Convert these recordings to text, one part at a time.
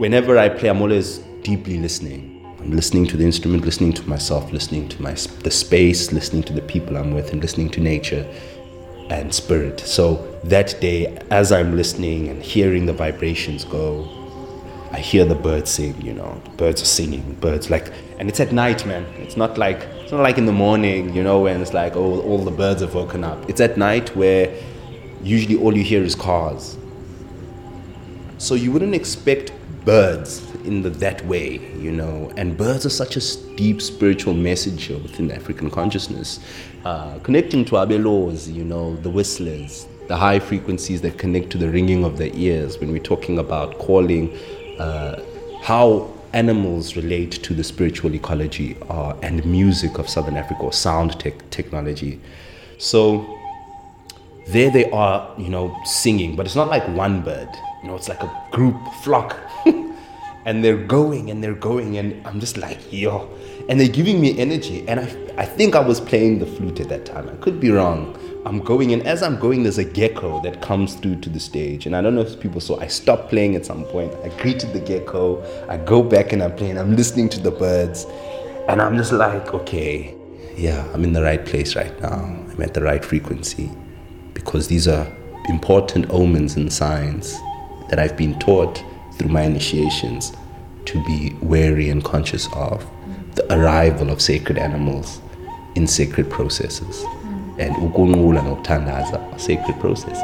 whenever I play, I'm always deeply listening. I'm listening to the instrument, listening to myself, listening to my the space, listening to the people I'm with, and listening to nature and spirit. So that day, as I'm listening and hearing the vibrations go, I hear the birds sing. You know, the birds are singing. Birds like, and it's at night, man. It's not like it's not like in the morning. You know, when it's like oh, all the birds have woken up. It's at night where usually all you hear is cars. So you wouldn't expect birds in the, that way, you know. And birds are such a deep spiritual message within African consciousness, uh, connecting to Abe laws, you know, the whistlers, the high frequencies that connect to the ringing of the ears when we're talking about calling, uh, how animals relate to the spiritual ecology uh, and music of Southern Africa or sound tech technology. So there they are, you know, singing, but it's not like one bird. You know, it's like a group, flock. and they're going and they're going, and I'm just like, yo. And they're giving me energy. And I, I think I was playing the flute at that time. I could be wrong. I'm going, and as I'm going, there's a gecko that comes through to the stage. And I don't know if people saw, I stopped playing at some point. I greeted the gecko. I go back and I'm playing. I'm listening to the birds. And I'm just like, okay, yeah, I'm in the right place right now. I'm at the right frequency because these are important omens and signs that I've been taught through my initiations to be wary and conscious of the arrival of sacred animals in sacred processes. And ukunqula nokuthandaza are sacred processes.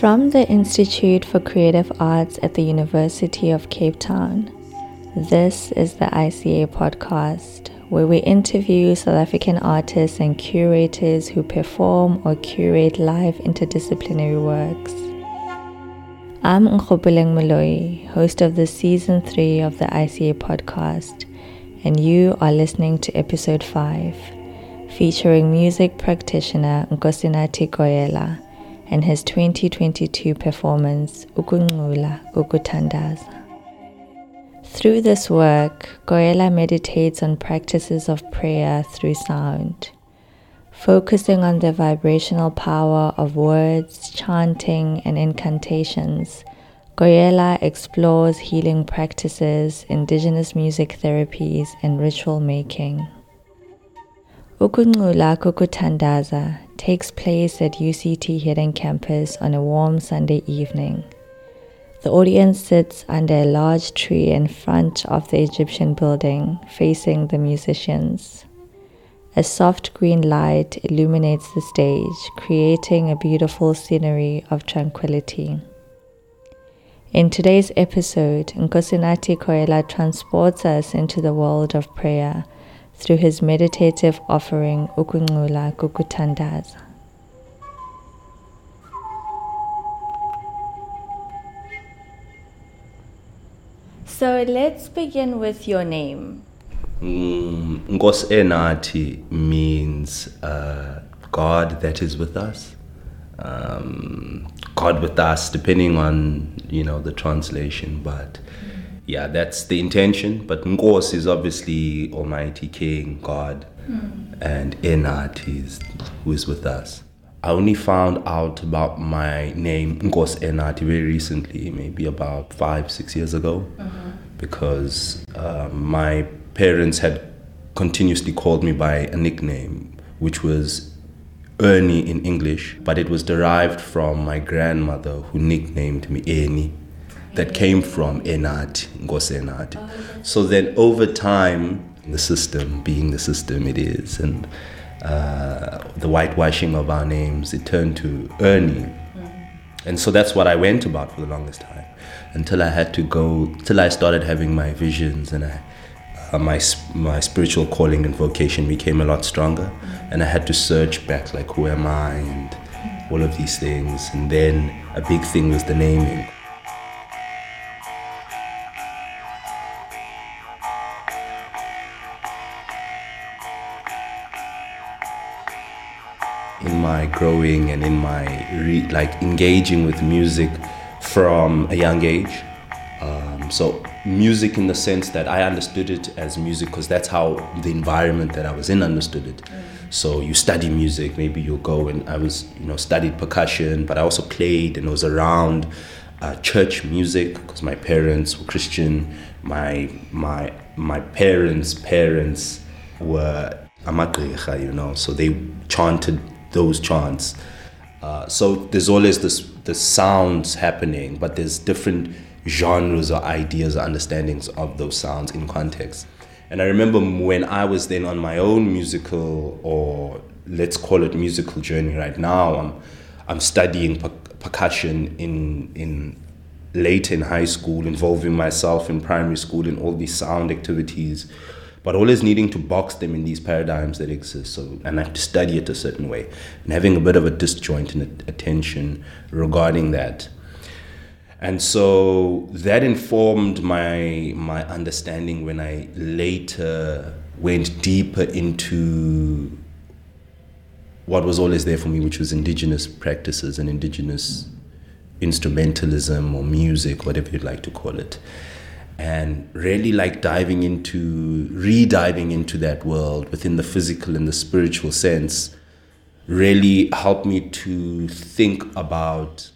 From the Institute for Creative Arts at the University of Cape Town, this is the ICA podcast where we interview South African artists and curators who perform or curate live interdisciplinary works. I'm Nkgopoleng Moloi, host of the season 3 of the ICA podcast, and you are listening to episode 5, featuring music practitioner Nkosenathi Koela and his 2022 performance Ukunqula Ukuthandaza. Through this work, Koela meditates on practices of prayer through sound, focusing on the vibrational power of words, chanting, and incantations. Koela explores healing practices, indigenous music therapies, and ritual making. Ukunqula Kukuthandaza takes place at UCT Hiddingh Campus on a warm Sunday evening. The audience sits under a large tree in front of the Egyptian building, facing the musicians. A soft green light illuminates the stage, creating a beautiful scenery of tranquility. In today's episode, Nkosenathi Koela transports us into the world of prayer through his meditative offering Ukunqula Kukuthandaza. So let's begin with your name. Mm, Nkos Enati means uh, God that is with us. Um, God with us, depending on you know the translation, but yeah, that's the intention. But Ngos is obviously Almighty King, God, mm. and Enati is who is with us. I only found out about my name Nkos Enati very recently, maybe about five, six years ago, uh-huh. because uh, my parents had continuously called me by a nickname, which was Ernie in English, but it was derived from my grandmother who nicknamed me Eni, that came from Enati, Nkos Enati. Oh, so then over time, the system being the system it is, and uh, the whitewashing of our names, it turned to Ernie. And so that's what I went about for the longest time until I had to go, till I started having my visions and I, uh, my, my spiritual calling and vocation became a lot stronger. And I had to search back, like, who am I? And all of these things. And then a big thing was the naming. Growing and in my re- like engaging with music from a young age. Um, so music in the sense that I understood it as music because that's how the environment that I was in understood it. So you study music, maybe you'll go and I was, you know, studied percussion, but I also played and was around uh, church music because my parents were Christian. My my my parents' parents were amagqirha, you know, so they chanted those chants. Uh, so there's always this the sounds happening, but there's different genres or ideas or understandings of those sounds in context. And I remember when I was then on my own musical or let's call it musical journey right now, I'm I'm studying per- percussion in in late in high school, involving myself in primary school in all these sound activities but always needing to box them in these paradigms that exist. So, and I have to study it a certain way, and having a bit of a disjoint and attention regarding that. And so that informed my my understanding when I later went deeper into what was always there for me, which was indigenous practices and indigenous instrumentalism or music, whatever you'd like to call it and really like diving into re-diving into that world within the physical and the spiritual sense really helped me to think about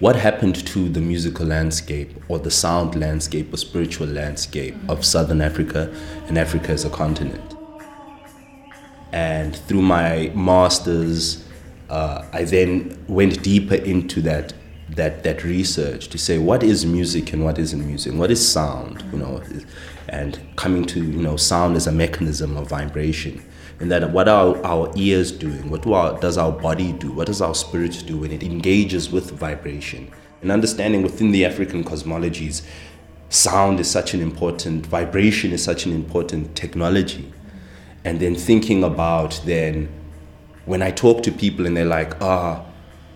what happened to the musical landscape or the sound landscape or spiritual landscape of southern africa and africa as a continent. And through my masters uh, i then went deeper into that that that research to say what is music and what isn't music, what is sound, you know, and coming to you know sound as a mechanism of vibration, and that what are our ears doing, what do our, does our body do, what does our spirit do when it engages with vibration, and understanding within the African cosmologies, sound is such an important vibration is such an important technology, and then thinking about then when I talk to people and they're like ah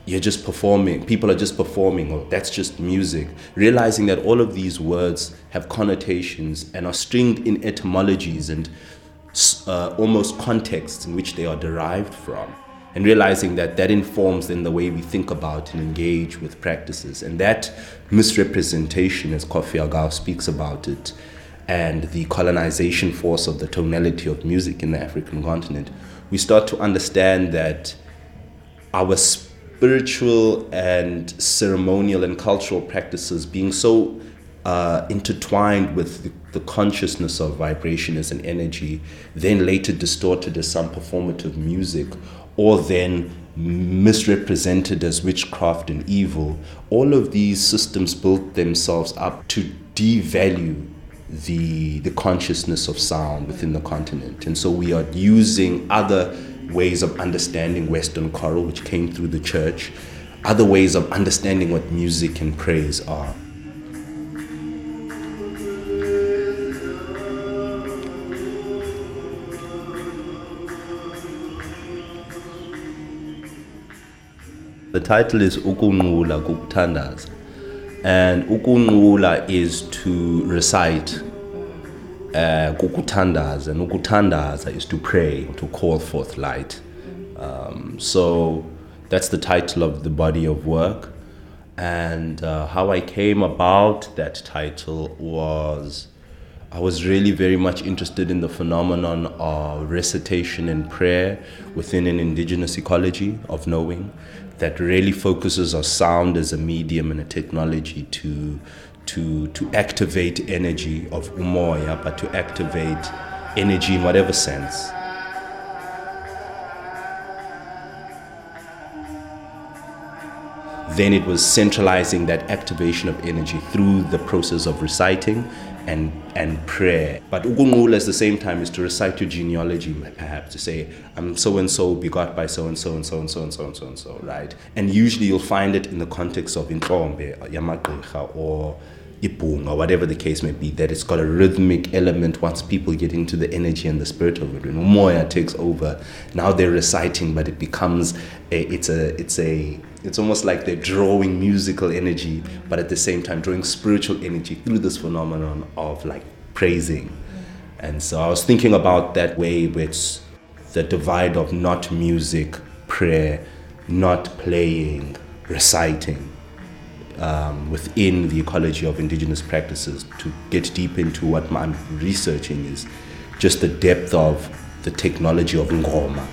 you're just performing, people are just performing, or that's just music. Realizing that all of these words have connotations and are stringed in etymologies and uh, almost contexts in which they are derived from. And realizing that that informs then the way we think about and engage with practices. And that misrepresentation, as Kofi Agawu speaks about it, and the colonization force of the tonality of music in the African continent, we start to understand that our spiritual and ceremonial and cultural practices being so uh, intertwined with the, the, consciousness of vibration as an energy, then later distorted as some performative music, or then misrepresented as witchcraft and evil, all of these systems built themselves up to devalue the, the consciousness of sound within the continent. And so we are using other ways of understanding Western choral, which came through the church, other ways of understanding what music and praise are. The title is Ukunqula Kukuthandaza. And Ukunqula is to recite kukuthandaza and ukuthandaza is to pray to call forth light. Um, so that's the title of the body of work. And uh, how i came about that title was i was really very much interested in the phenomenon of recitation and prayer within an indigenous ecology of knowing that really focuses on sound as a medium and a technology to to, to activate energy of umoya, but to activate energy in whatever sense. Then it was centralizing that activation of energy through the process of reciting and, and prayer. But ugunqula at the same time is to recite your genealogy, perhaps, to say, I'm so and so begot by so and so and so and so and so and so and so, right? And usually you'll find it in the context of intlombe, yamagqirha, or ibunga, whatever the case may be, that it's got a rhythmic element once people get into the energy and the spirit of it. When Umoya takes over, now they're reciting, but it becomes a, it's a, it's a, it's almost like they're drawing musical energy, but at the same time drawing spiritual energy through this phenomenon of like praising. And so I was thinking about that way with the divide of not music, prayer, not playing, reciting um, within the ecology of indigenous practices to get deep into what I'm researching is just the depth of the technology of ngoma.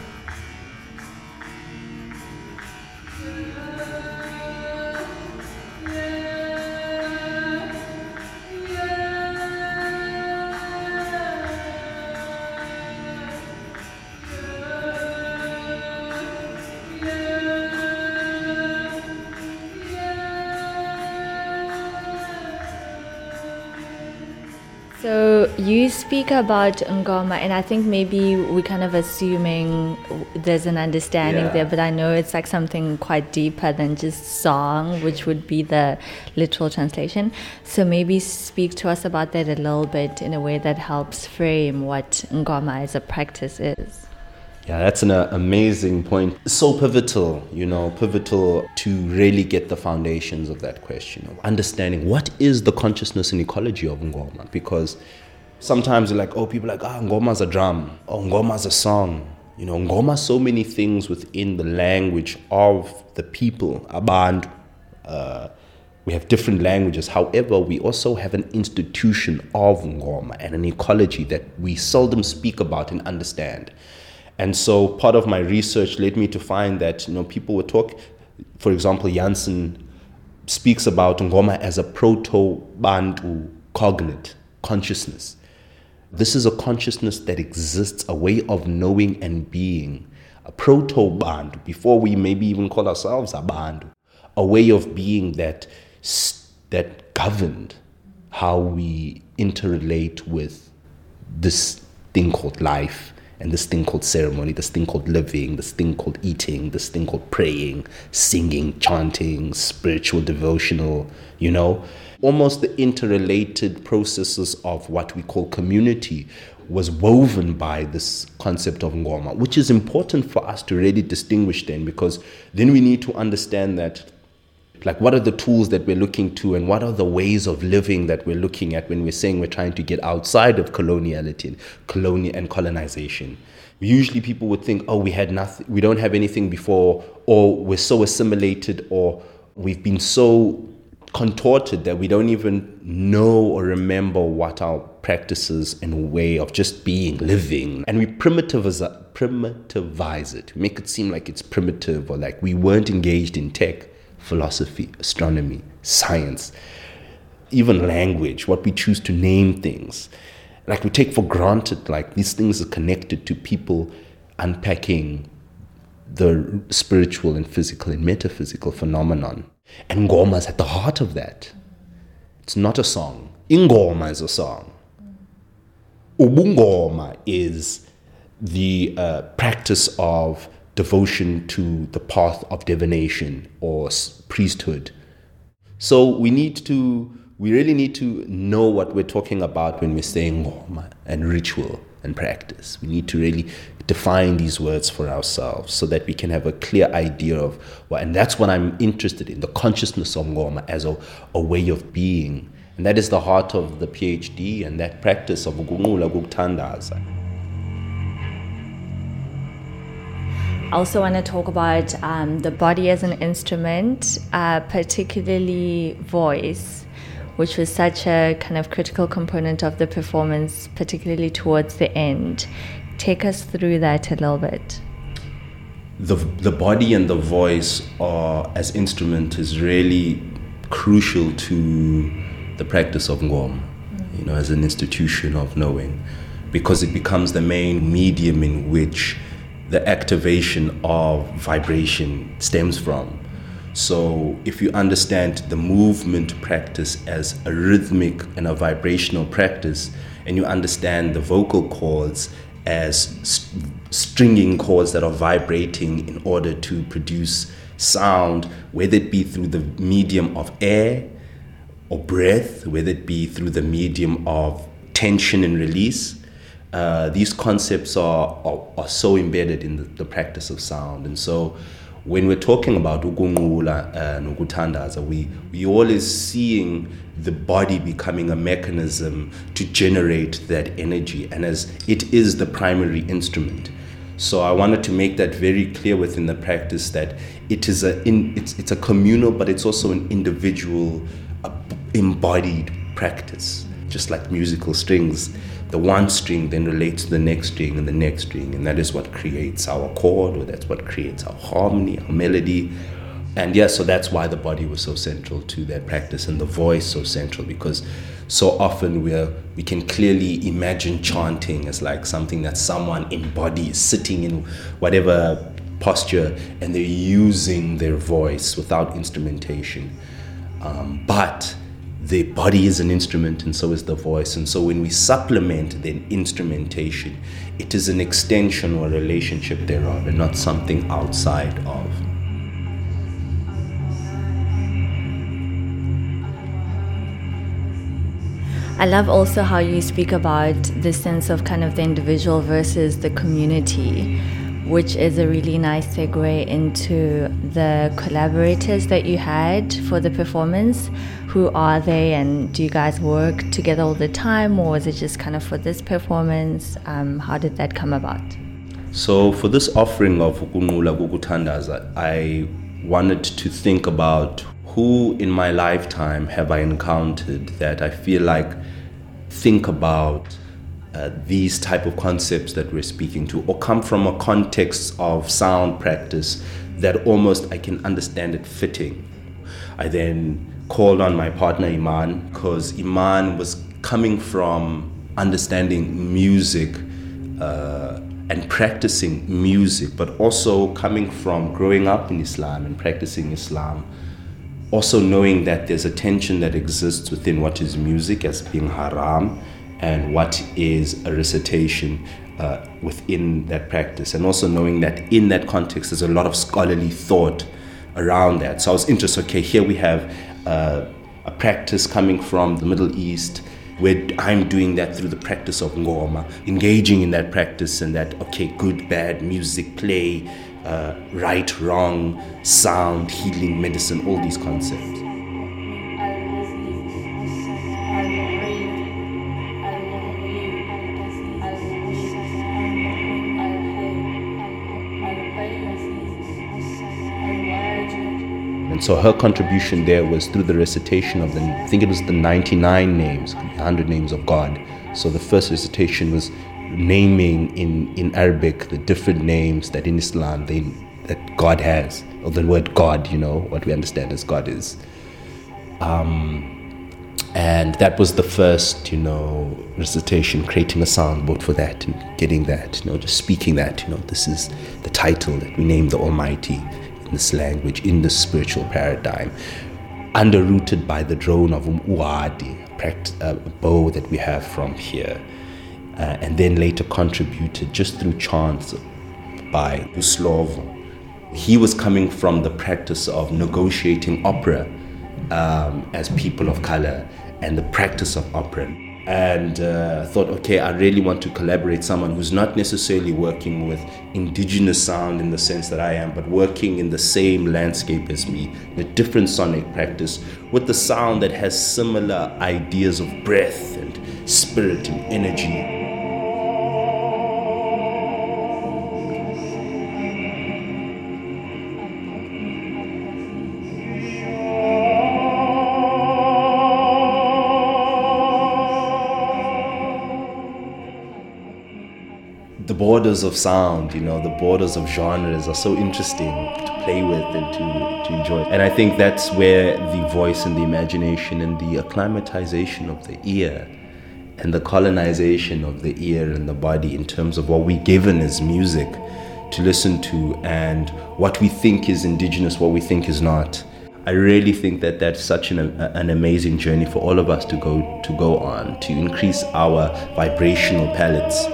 Speak about ngoma, and I think maybe we're kind of assuming there's an understanding Yeah. there, but I know it's like something quite deeper than just song, which would be the literal translation. So maybe speak to us about that a little bit in a way that helps frame what ngoma as a practice is. Yeah, that's an uh, amazing point. So pivotal, you know, pivotal to really get the foundations of that question of understanding what is the consciousness and ecology of ngoma. Because sometimes you're like, oh, people are like, ah, ngoma's a drum, oh, ngoma's a song. You know, ngoma so many things within the language of the people, abantu. Uh, we have different languages. However, we also have an institution of ngoma and an ecology that we seldom speak about and understand. And so part of my research led me to find that you know people would talk, for example, Janzen speaks about ngoma as a proto-bantu cognate consciousness. This is a consciousness that exists, a way of knowing and being, a proto band, before we maybe even call ourselves a band, a way of being that that governed how we interrelate with this thing called life and this thing called ceremony, this thing called living, this thing called eating, this thing called praying, singing, chanting, spiritual, devotional, you know, almost the interrelated processes of what we call community was woven by this concept of ngoma, which is important for us to really distinguish then because then we need to understand that like what are the tools that we're looking to and what are the ways of living that we're looking at when we're saying we're trying to get outside of coloniality and colonial and colonization. Usually people would think oh we had nothing we don't have anything before or we're so assimilated or we've been so contorted that we don't even know or remember what our practices and way of just being living and we primitivize, primitivize it make it seem like it's primitive or like we weren't engaged in tech philosophy, astronomy, science, even language, what we choose to name things. Like we take for granted, like these things are connected to people unpacking the spiritual and physical and metaphysical phenomenon. And Ngoma is at the heart of that. It's not a song. Ingoma is a song. Ubungoma is the uh, practice of devotion to the path of divination or priesthood. So we need to, we really need to know what we're talking about when we're saying ngoma and ritual and practice. We need to really define these words for ourselves so that we can have a clear idea of what, and that's what I'm interested in the consciousness of ngoma as a, a way of being. And that is the heart of the PhD and that practice of gunula guktandaza. I also want to talk about um, the body as an instrument, uh, particularly voice, which was such a kind of critical component of the performance, particularly towards the end. Take us through that a little bit. the the body and the voice are as instrument is really crucial to the practice of ngom mm. you know as an institution of knowing because it becomes the main medium in which the activation of vibration stems from so if you understand the movement practice as a rhythmic and a vibrational practice and you understand the vocal cords as st- stringing chords that are vibrating in order to produce sound, whether it be through the medium of air or breath, whether it be through the medium of tension and release. Uh, these concepts are, are, are so embedded in the, the practice of sound. And so when we're talking about ukungula and ukutandaza, we, we always seeing the body becoming a mechanism to generate that energy and as it is the primary instrument. So I wanted to make that very clear within the practice that it is a in, it's it's a communal, but it's also an individual, uh, embodied practice, just like musical strings. The one string then relates to the next string and the next string, and that is what creates our chord, or that's what creates our harmony, our melody. And yeah, so that's why the body was so central to that practice, and the voice so central because so often we we can clearly imagine chanting as like something that someone embodies, sitting in whatever posture, and they're using their voice without instrumentation. Um, but the body is an instrument and so is the voice. And so when we supplement the instrumentation, it is an extension or relationship thereof and not something outside of. I love also how you speak about the sense of kind of the individual versus the community which is a really nice segue into the collaborators that you had for the performance. Who are they, and do you guys work together all the time, or is it just kind of for this performance? Um, how did that come about? So, for this offering of Ukunula Kukutandaza, I wanted to think about who in my lifetime have I encountered that I feel like think about uh, these type of concepts that we're speaking to or come from a context of sound practice that almost I can understand it fitting. I then called on my partner Iman because Iman was coming from understanding music uh, and practicing music, but also coming from growing up in Islam and practicing Islam. Also, knowing that there's a tension that exists within what is music as being haram and what is a recitation uh, within that practice, and also knowing that in that context there's a lot of scholarly thought around that. So I was interested. Okay, here we have uh, a practice coming from the Middle East where I'm doing that through the practice of ngoma, engaging in that practice and that, okay, good, bad, music, play, uh, right, wrong, sound, healing, medicine, all these concepts. So her contribution there was through the recitation of the, I think it was the 99 names, 100 names of God. So the first recitation was naming in, in Arabic the different names that in Islam they, that God has, or the word God, you know, what we understand as God is. Um, and that was the first, you know, recitation, creating a soundboard for that and getting that, you know, just speaking that, you know, this is the title that we name the Almighty this language in the spiritual paradigm, underrooted by the drone of Uhadi, a bow that we have from here, uh, and then later contributed just through chants by Uslovo. He was coming from the practice of negotiating opera um, as people of color and the practice of opera and uh, thought, okay, I really want to collaborate someone who's not necessarily working with indigenous sound in the sense that I am, but working in the same landscape as me, a different sonic practice, with the sound that has similar ideas of breath and spirit and energy. Borders of sound, you know, the borders of genres are so interesting to play with and to, to enjoy. And I think that's where the voice and the imagination and the acclimatization of the ear and the colonization of the ear and the body in terms of what we're given as music to listen to and what we think is indigenous, what we think is not. I really think that that's such an, an amazing journey for all of us to go to go on to increase our vibrational palettes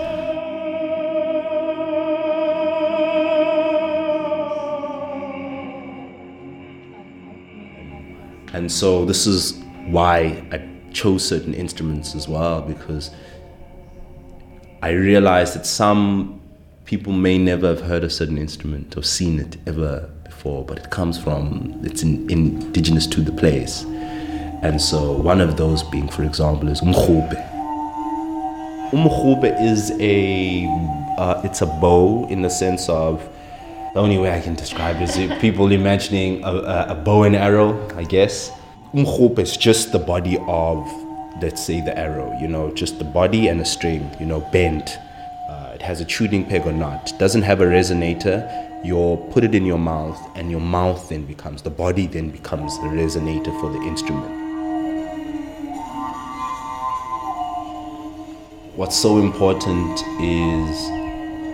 And so this is why I chose certain instruments as well because I realized that some people may never have heard a certain instrument or seen it ever before, but it comes from, it's in, indigenous to the place. And so one of those being, for example, is umkhube. Umkhube is a uh, it's a bow in the sense of the only way I can describe is people imagining a, a, a bow and arrow, I guess. Umkhop is just the body of, let's say, the arrow, you know, just the body and a string, you know, bent. Uh, it has a tuning peg or not. Doesn't have a resonator. You put it in your mouth, and your mouth then becomes, the body then becomes the resonator for the instrument. What's so important is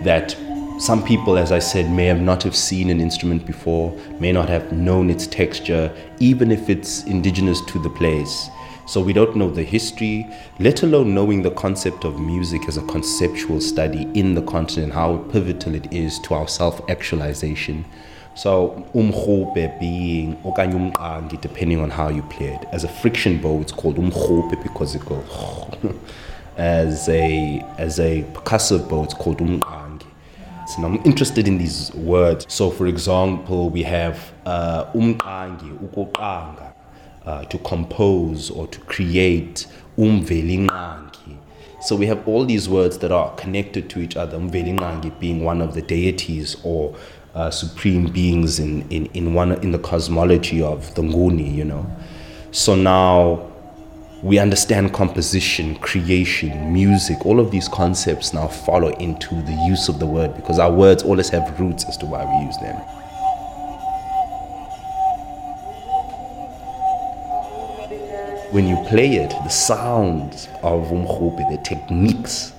that some people, as I said, may have not have seen an instrument before, may not have known its texture, even if it's indigenous to the place. So we don't know the history, let alone knowing the concept of music as a conceptual study in the continent, how pivotal it is to our self-actualization. So umkhope being okanye depending on how you play it. As a friction bow, it's called umkhope because it goes. as a as a percussive bow, it's called umqangi. And I'm interested in these words. So, for example, we have uh, umqangi, uh, to compose or to create, umvelinqangi. So we have all these words that are connected to each other. Umvelinqangi being one of the deities or uh, supreme beings in, in, in one in the cosmology of the Nguni, you know. So now we understand composition, creation, music, all of these concepts now follow into the use of the word because our words always have roots as to why we use them. When you play it, the sounds of umkhope, the techniques,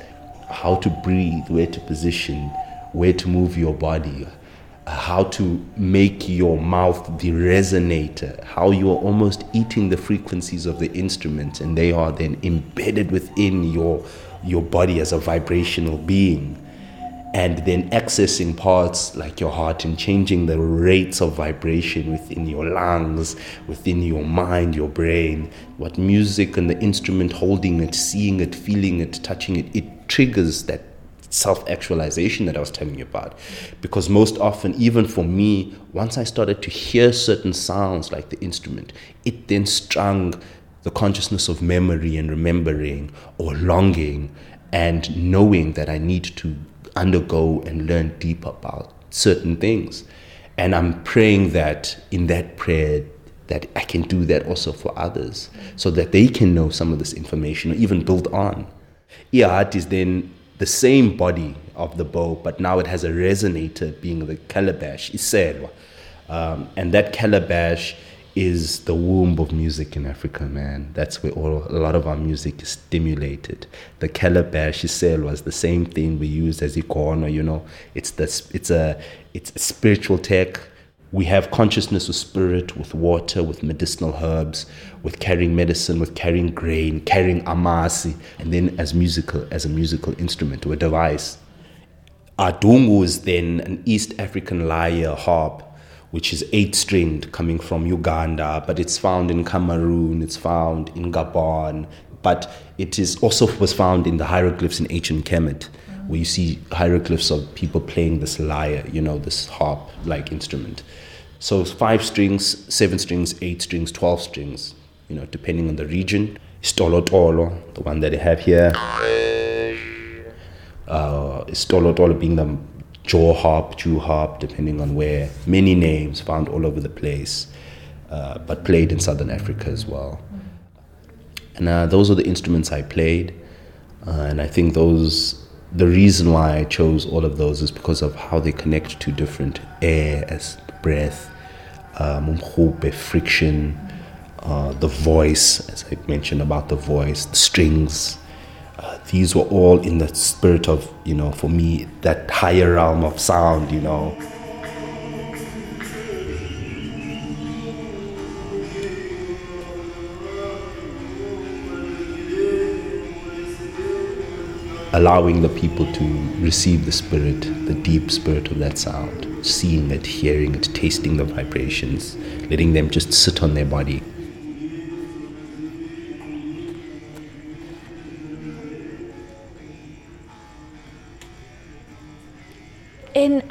how to breathe, where to position, where to move your body, how to make your mouth the resonator, how you are almost eating the frequencies of the instrument and they are then embedded within your, your body as a vibrational being. And then accessing parts like your heart and changing the rates of vibration within your lungs, within your mind, your brain. What music and the instrument holding it, seeing it, feeling it, touching it, it triggers that self actualization that I was telling you about. Because most often, even for me, once I started to hear certain sounds like the instrument, it then strung the consciousness of memory and remembering or longing and knowing that I need to undergo and learn deep about certain things. And I'm praying that in that prayer, that I can do that also for others so that they can know some of this information or even build on. Uhadi is then the same body of the bow, but now it has a resonator being the calabash, iselwa. Um, and that calabash is the womb of music in Africa, man. That's where all, a lot of our music is stimulated. The calabash iselwa is the same thing we use as ikono, you know. It's, the, it's, a, it's a spiritual tech we have consciousness of spirit with water, with medicinal herbs, with carrying medicine, with carrying grain, carrying amasi, and then as musical, as a musical instrument or a device. Adungu is then an East African lyre harp, which is eight stringed, coming from Uganda, but it's found in Cameroon, it's found in Gabon, but it is also was found in the hieroglyphs in ancient Kemet where you see hieroglyphs of people playing this lyre, you know, this harp like instrument. So five strings, seven strings, eight strings, 12 strings, you know, depending on the region. Stolo Tolo, the one that they have here. Uh, Stolo Tolo being the jaw harp, Jew harp, depending on where. Many names found all over the place, uh, but played in southern Africa as well. And uh, those are the instruments I played. Uh, and I think those the reason why I chose all of those is because of how they connect to different air as breath, um, friction, uh, the voice, as I mentioned about the voice, the strings. Uh, these were all in the spirit of, you know, for me, that higher realm of sound, you know. allowing the people to receive the spirit, the deep spirit of that sound, seeing it, hearing it, tasting the vibrations, letting them just sit on their body.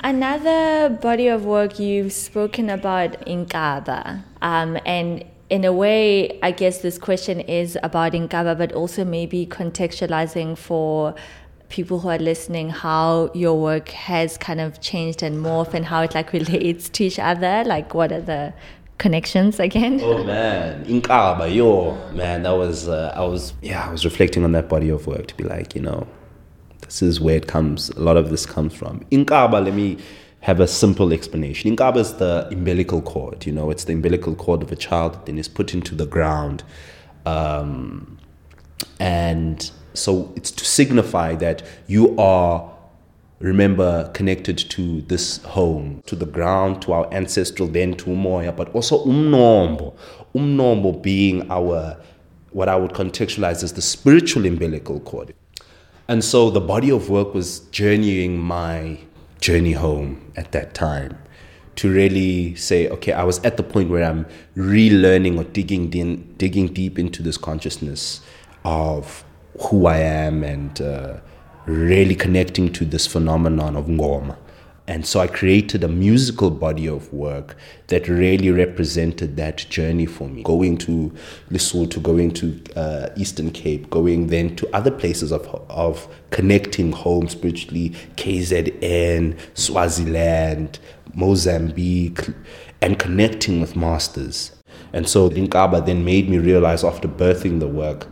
Another body of work, you've spoken about Inkaba, um, and in a way, I guess this question is about in Inkaba, but also maybe contextualizing for people who are listening how your work has kind of changed and morphed and how it like relates to each other? Like, what are the connections again? Oh man, in Inkaba, yo, man, that was uh, I was yeah, I was reflecting on that body of work to be like, you know, this is where it comes. A lot of this comes from Inkaba. Let me have a simple explanation. Inkaba is the umbilical cord. You know, it's the umbilical cord of a child that then is put into the ground, um, and so it's to signify that you are remember connected to this home, to the ground, to our ancestral, then to Umoya, but also Umnombo. Umnombo being our, what I would contextualize as the spiritual umbilical cord. And so the body of work was journeying my journey home at that time to really say, okay, I was at the point where I'm relearning or digging, in, digging deep into this consciousness of who I am and uh, really connecting to this phenomenon of ngoma. And so I created a musical body of work that really represented that journey for me. Going to Lesotho, going to uh, Eastern Cape, going then to other places of, of connecting home spiritually, KZN, Swaziland, Mozambique, and connecting with masters. And so Inkaba then made me realize after birthing the work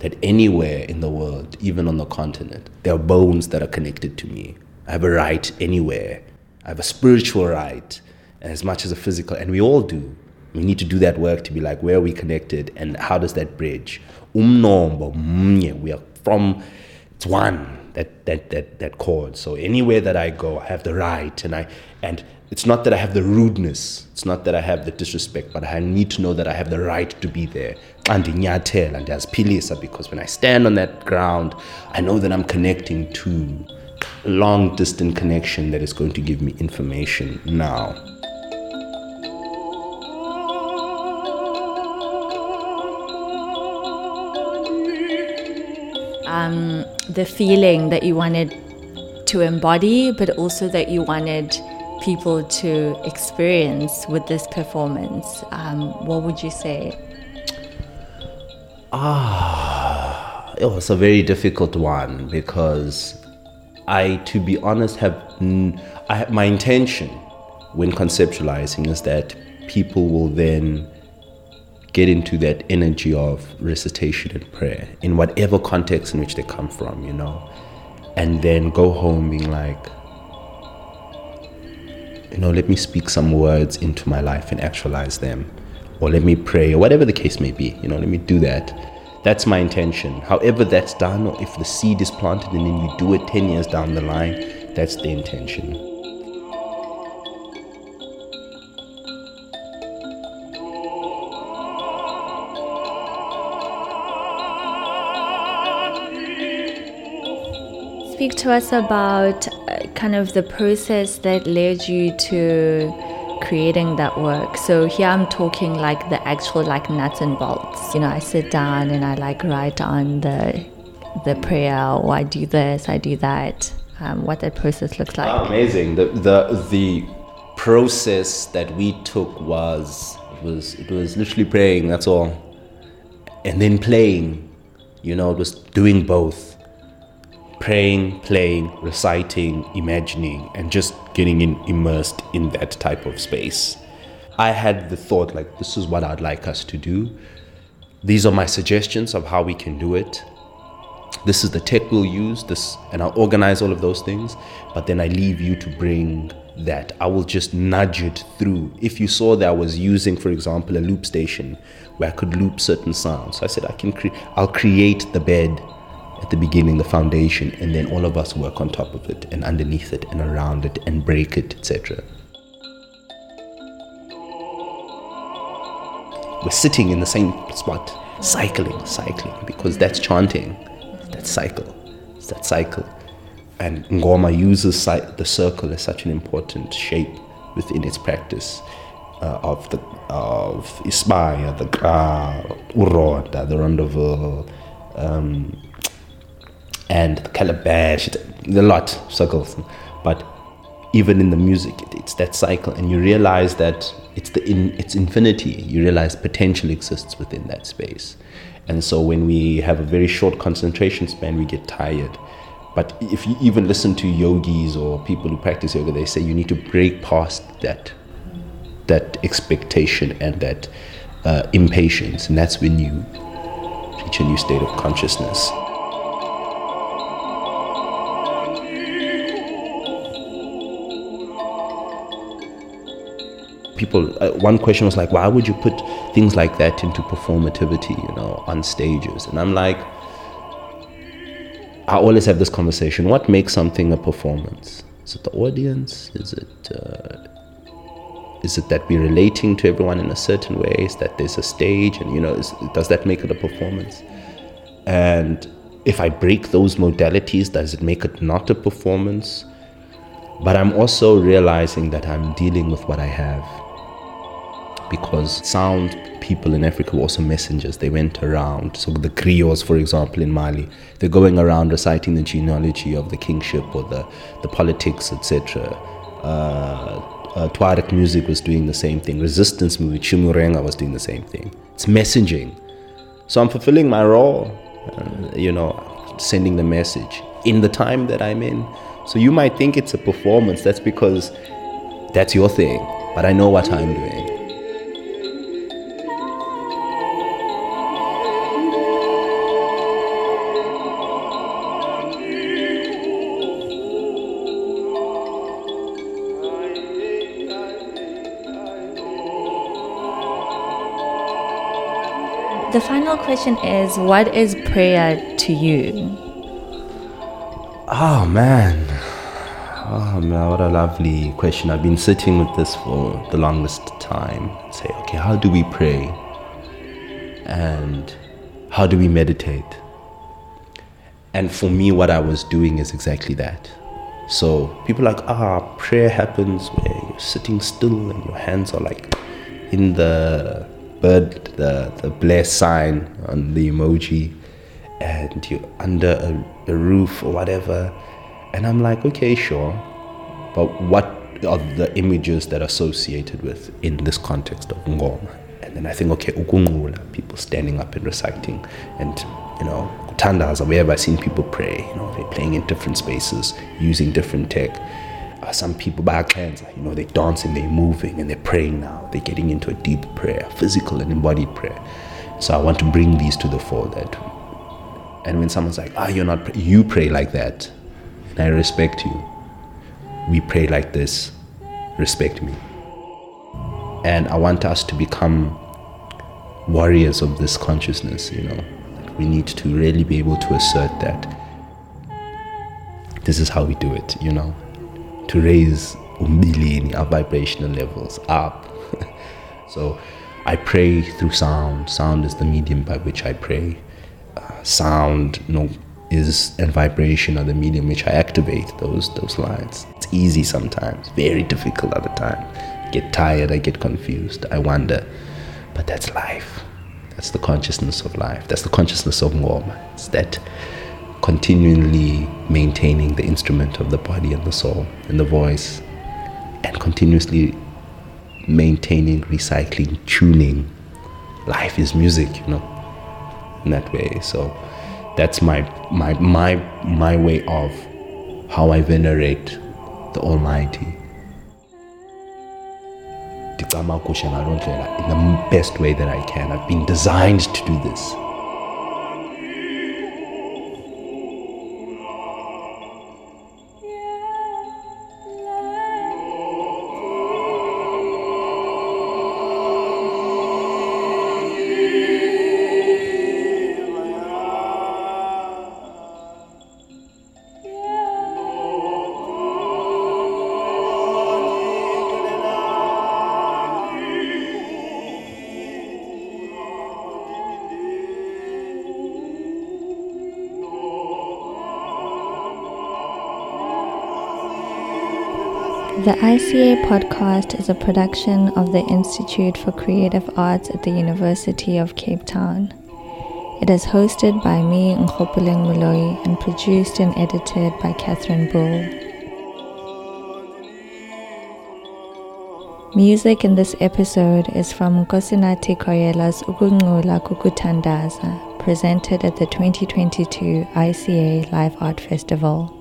that anywhere in the world, even on the continent, there are bones that are connected to me. I have a right anywhere. I have a spiritual right as much as a physical, and we all do. We need to do that work to be like, where are we connected and how does that bridge? Umnombo, mm, we are from, it's one, that, that, that, that chord. So anywhere that I go, I have the right, and I, and it's not that I have the rudeness, it's not that I have the disrespect, but I need to know that I have the right to be there. And and as because when I stand on that ground, I know that I'm connecting to long distance connection that is going to give me information now. Um, the feeling that you wanted to embody, but also that you wanted people to experience with this performance, um, what would you say? Ah, it was a very difficult one because I, to be honest, have I, my intention when conceptualizing is that people will then get into that energy of recitation and prayer in whatever context in which they come from, you know, and then go home being like, you know, let me speak some words into my life and actualize them. Or let me pray, or whatever the case may be. You know, let me do that. That's my intention. However, that's done, or if the seed is planted and then you do it 10 years down the line, that's the intention. Speak to us about uh, kind of the process that led you to creating that work. So here I'm talking like the actual like nuts and bolts. You know, I sit down and I like write on the the prayer or I do this, I do that. Um, what that process looks like. Oh, amazing. The the the process that we took was it was it was literally praying. That's all, and then playing. You know, it was doing both praying, playing, reciting, imagining, and just getting in, immersed in that type of space. I had the thought, like, this is what I'd like us to do. These are my suggestions of how we can do it. This is the tech we'll use, this, and I'll organize all of those things. But then I leave you to bring that. I will just nudge it through. If you saw that I was using, for example, a loop station where I could loop certain sounds, so I said I can create. I'll create the bed at the beginning, the foundation, and then all of us work on top of it and underneath it and around it and break it, etc. We're sitting in the same spot, cycling, cycling, because that's chanting, that cycle, it's that cycle. And Ngoma uses the circle as such an important shape within its practice. Uh, of the of Ismaya, the uh, Uroda, the rondavel, um, and the calabash, a lot circles. But even in the music, it's that cycle, and you realize that it's the in, it's infinity. You realize potential exists within that space, And so when we have a very short concentration span, we get tired. But if you even listen to yogis or people who practice yoga, they say you need to break past that that expectation and that uh, impatience, and that's when you reach a new state of consciousness. People uh, one question was like why would you put things like that into performativity you know on stages? And i'm like i always have this conversation. What makes something a performance? Is it the audience? Is it uh, is it that we're relating to everyone in a certain way? Is that there's a stage and you know is, does that make it a performance? And if i break those modalities does it make it not a performance? But i'm also realizing that i'm dealing with what i have because sound people in Africa were also messengers. They went around. So the griots, for example, in Mali, they're going around reciting the genealogy of the kingship or the, the politics, etc. Uh, uh, Tuareg music was doing the same thing. Resistance movement, Chimurenga was doing the same thing. It's messaging. So I'm fulfilling my role, uh, you know, sending the message in the time that I'm in. So you might think it's a performance. That's because that's your thing. But I know what I'm doing. Final question is What is prayer to you? Oh man. Oh man, what a lovely question. I've been sitting with this for the longest time. Say, okay, how do we pray? And how do we meditate? And for me, what I was doing is exactly that. So people are like, ah, prayer happens where you're sitting still and your hands are like in the bird, the, the bless sign on the emoji, and you're under a, a roof or whatever. And I'm like, okay, sure. But what are the images that are associated with in this context of ngoma? And then I think, okay, ukuNqula, people standing up and reciting, and you know, tandas, where have I seen people pray? You know, they're playing in different spaces, using different tech some people back hands, you know, they're dancing, they're moving, and they're praying now. They're getting into a deep prayer, physical and embodied prayer. So I want to bring these to the fore. That, and when someone's like, "Ah, oh, you're not," you pray like that, and I respect you. We pray like this. Respect me. And I want us to become warriors of this consciousness. You know, we need to really be able to assert that this is how we do it. You know to raise umbilini, our vibrational levels up. so I pray through sound. Sound is the medium by which I pray. Uh, sound you know, is and vibration are the medium which I activate those those lines. It's easy sometimes, very difficult other time. I get tired, I get confused, I wonder. But that's life. That's the consciousness of life. That's the consciousness of Ngoma. It's that continually maintaining the instrument of the body and the soul and the voice, and continuously maintaining, recycling, tuning. Life is music, you know, in that way. So that's my my my my way of how I venerate the Almighty. in the best way that I can. I've been designed to do this. The ICA podcast is a production of the Institute for Creative Arts at the University of Cape Town. It is hosted by me, Nkgopoleng Moloi, and produced and edited by Catherine Boulle. Music in this episode is from Nkosenathi Koela's ukuNqula kukuThandaza, presented at the 2022 ICA Live Art Festival.